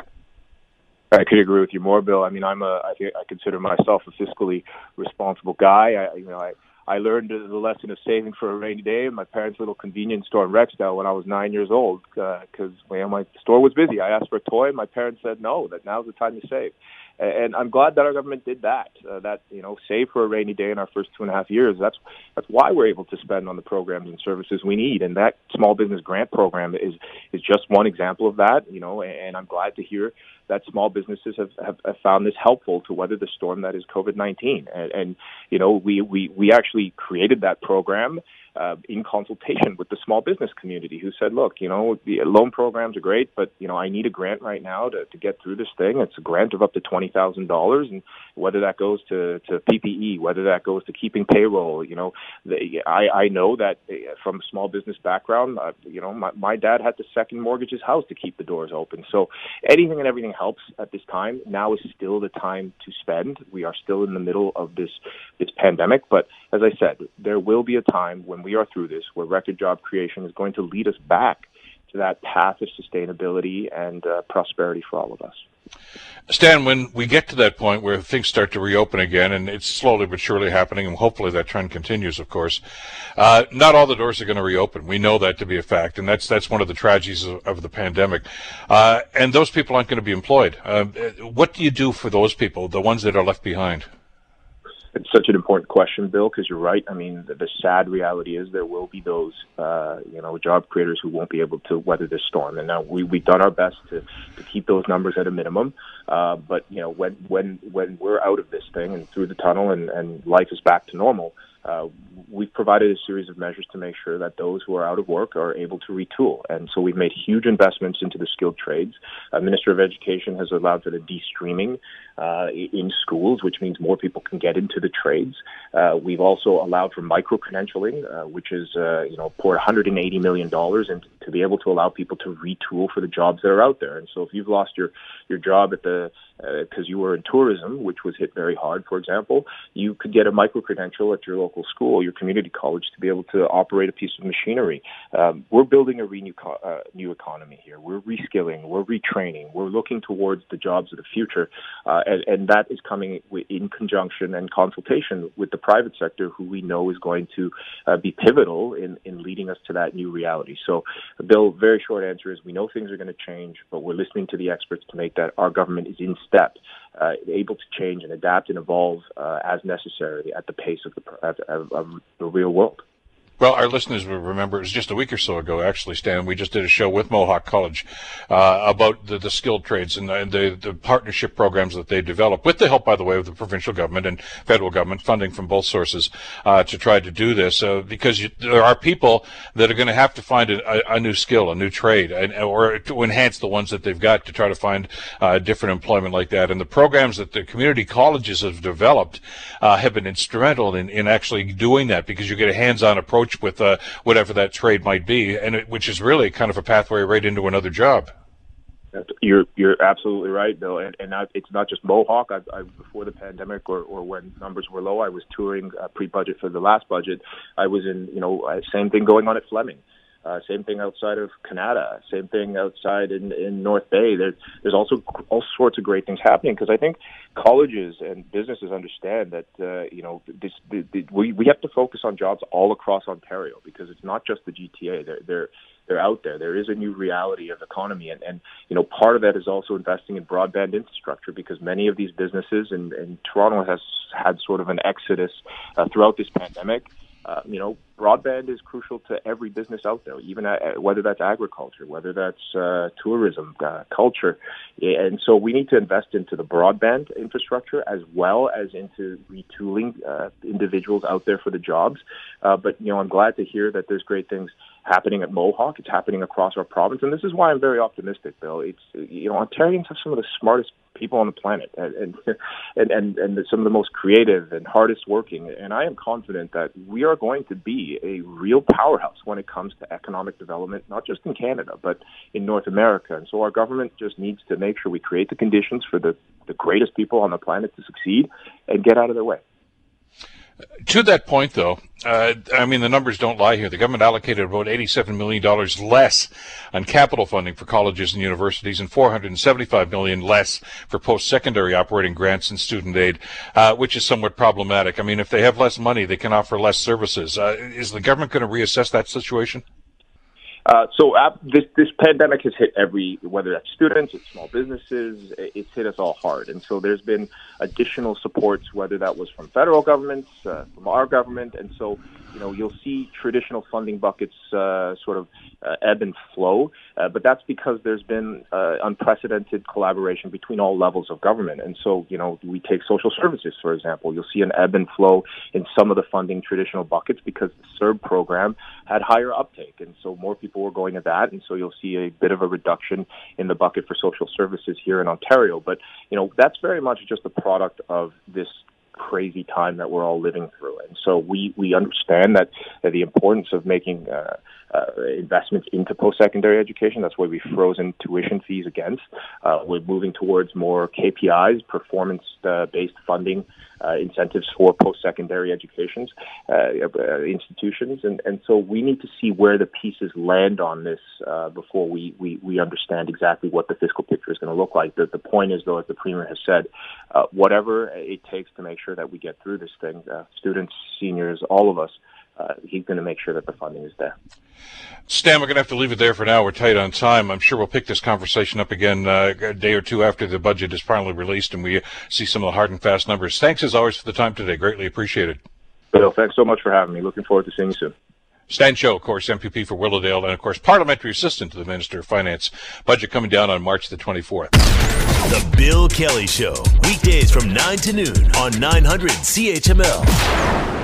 H: I could agree with you more, Bill. I mean, I'm a I, I consider myself a fiscally responsible guy. I you know I I learned the lesson of saving for a rainy day in my parents' little convenience store in Rexdale when I was nine years old because uh, you my store was busy. I asked for a toy, and my parents said no, that now's the time to save. And I'm glad that our government did that. Uh, that you know, save for a rainy day in our first two and a half years. That's that's why we're able to spend on the programs and services we need. And that small business grant program is is just one example of that. You know, and I'm glad to hear that small businesses have, have, have found this helpful to weather the storm that is COVID nineteen. And, and you know, we we we actually created that program uh, in consultation with the small business community who said, look, you know, the loan programs are great, but, you know, I need a grant right now to, to get through this thing. It's a grant of up to $20,000. And whether that goes to, to PPE, whether that goes to keeping payroll, you know, I, I know that uh, from a small business background, uh, you know, my, my dad had to second mortgage his house to keep the doors open. So anything and everything helps at this time. Now is still the time to spend. We are still in the middle of this, this pandemic. But as I said, there will be a time when we are through this, where record job creation is going to lead us back to that path of sustainability and uh, prosperity for all of us.
A: Stan, when we get to that point where things start to reopen again, and it's slowly but surely happening, and hopefully that trend continues, of course, uh, not all the doors are going to reopen. We know that to be a fact, and that's that's one of the tragedies of, of the pandemic. Uh, and those people aren't going to be employed. Uh, what do you do for those people, the ones that are left behind?
H: It's such an important question, Bill, because you're right. I mean, the, the, sad reality is there will be those, uh, you know, job creators who won't be able to weather this storm. And now we we've done our best to, to keep those numbers at a minimum. Uh, but you know, when when when we're out of this thing and through the tunnel and, and life is back to normal, uh, we've provided a series of measures to make sure that those who are out of work are able to retool. And so we've made huge investments into the skilled trades. Uh, Minister of Education has allowed for the de-streaming uh, in schools, which means more people can get into the trades. Uh, we've also allowed for micro credentialing, uh, which is uh, you know poured 180 million dollars into to be able to allow people to retool for the jobs that are out there. And so if you've lost your your job at the because uh, you were in tourism, which was hit very hard, for example, you could get a micro credential at your local school, your community college, to be able to operate a piece of machinery. Um, we're building a renew uh, new economy here. We're reskilling, we're retraining, we're looking towards the jobs of the future, uh, and, and, that is coming in conjunction and consultation with the private sector, who we know is going to uh, be pivotal in, in leading us to that new reality. So, Bill, very short answer is we know things are going to change, but we're listening to the experts to make that our government is in step, uh, able to change and adapt and evolve uh, as necessary at the pace of the, of, of the real world.
A: Well, our listeners will remember it was just a week or so ago, actually, Stan. We just did a show with Mohawk College uh, about the, the, skilled trades and, the, and the, the, partnership programs that they developed, with the help, by the way, of the provincial government and federal government, funding from both sources uh, to try to do this. Uh, because you, there are people that are going to have to find a, a, new skill, a new trade, and, or to enhance the ones that they've got to try to find uh, different employment like that. And the programs that the community colleges have developed uh, have been instrumental in, in actually doing that because you get a hands-on approach approach with uh, whatever that trade might be, and it, which is really kind of a pathway right into another job.
H: You're you're absolutely right, Bill, and, and not, it's not just Mohawk. I, I, before the pandemic, or, or when numbers were low, I was touring uh, pre-budget for the last budget. I was in, you know, uh, same thing going on at Fleming. Uh, same thing outside of Canada. Same thing outside in, in North Bay. There, there's also all sorts of great things happening because I think colleges and businesses understand that uh, you know this, the, the, we we have to focus on jobs all across Ontario because it's not just the GTA. They're they're they're out there. There is a new reality of economy, and and you know part of that is also investing in broadband infrastructure because many of these businesses and, and Toronto has had sort of an exodus uh, throughout this pandemic. Uh, you know, broadband is crucial to every business out there, even at, whether that's agriculture, whether that's uh, tourism, uh, culture. And so we need to invest into the broadband infrastructure as well as into retooling uh, individuals out there for the jobs. Uh, but, you know, I'm glad to hear that there's great things happening at Mohawk. It's happening across our province. And this is why I'm very optimistic, Bill. It's, you know, Ontarians have some of the smartest people on the planet and, *laughs* and, and, and some of the most creative and hardest working. And I am confident that we are going to be a real powerhouse when it comes to economic development, not just in Canada, but in North America. And so our government just needs to make sure we create the conditions for the, the greatest people on the planet to succeed and get out of their way.
A: To that point, though, uh, I mean, the numbers don't lie here. The government allocated about $87 million less on capital funding for colleges and universities and 475 million less for post-secondary operating grants and student aid, uh, which is somewhat problematic. I mean, if they have less money, they can offer less services. Uh, is the government going to reassess that situation?
H: Uh, so uh, this this pandemic has hit every whether that's students, it's small businesses, it's hit us all hard, and so there's been additional supports, whether that was from federal governments, uh, from our government, and so you know you'll see traditional funding buckets uh, sort of uh, ebb and flow, uh, but that's because there's been uh, unprecedented collaboration between all levels of government, and so you know we take social services for example, you'll see an ebb and flow in some of the funding traditional buckets because the CERB program had higher uptake, and so more people were going to that, and so you'll see a bit of a reduction in the bucket for social services here in Ontario, but you know that's very much just a product of this crazy time that we're all living through. And so we, we understand that, that the importance of making uh, uh, investments into post-secondary education. That's why we've frozen tuition fees against. Uh, we're moving towards more KPIs, performance-based funding uh, incentives for post-secondary educations uh, institutions, and, and so we need to see where the pieces land on this uh, before we, we, we understand exactly what the fiscal picture is going to look like. The, the point is, though, as the premier has said, whatever it takes to make sure that we get through this thing, students, seniors, all of us uh, he's going to make sure that the funding is there.
A: Stan, we're going to have to leave it there for now. We're tight on time. I'm sure we'll pick this conversation up again uh, a day or two after the budget is finally released and we see some of the hard and fast numbers. Thanks as always for the time today. Greatly appreciated.
H: Bill, thanks so much for having me. Looking forward to seeing you soon.
A: Stan Cho, of course, MPP for Willowdale, and of course, parliamentary assistant to the Minister of Finance. Budget coming down on March the 24th.
B: The Bill Kelly Show, weekdays from 9 to noon on 900 CHML.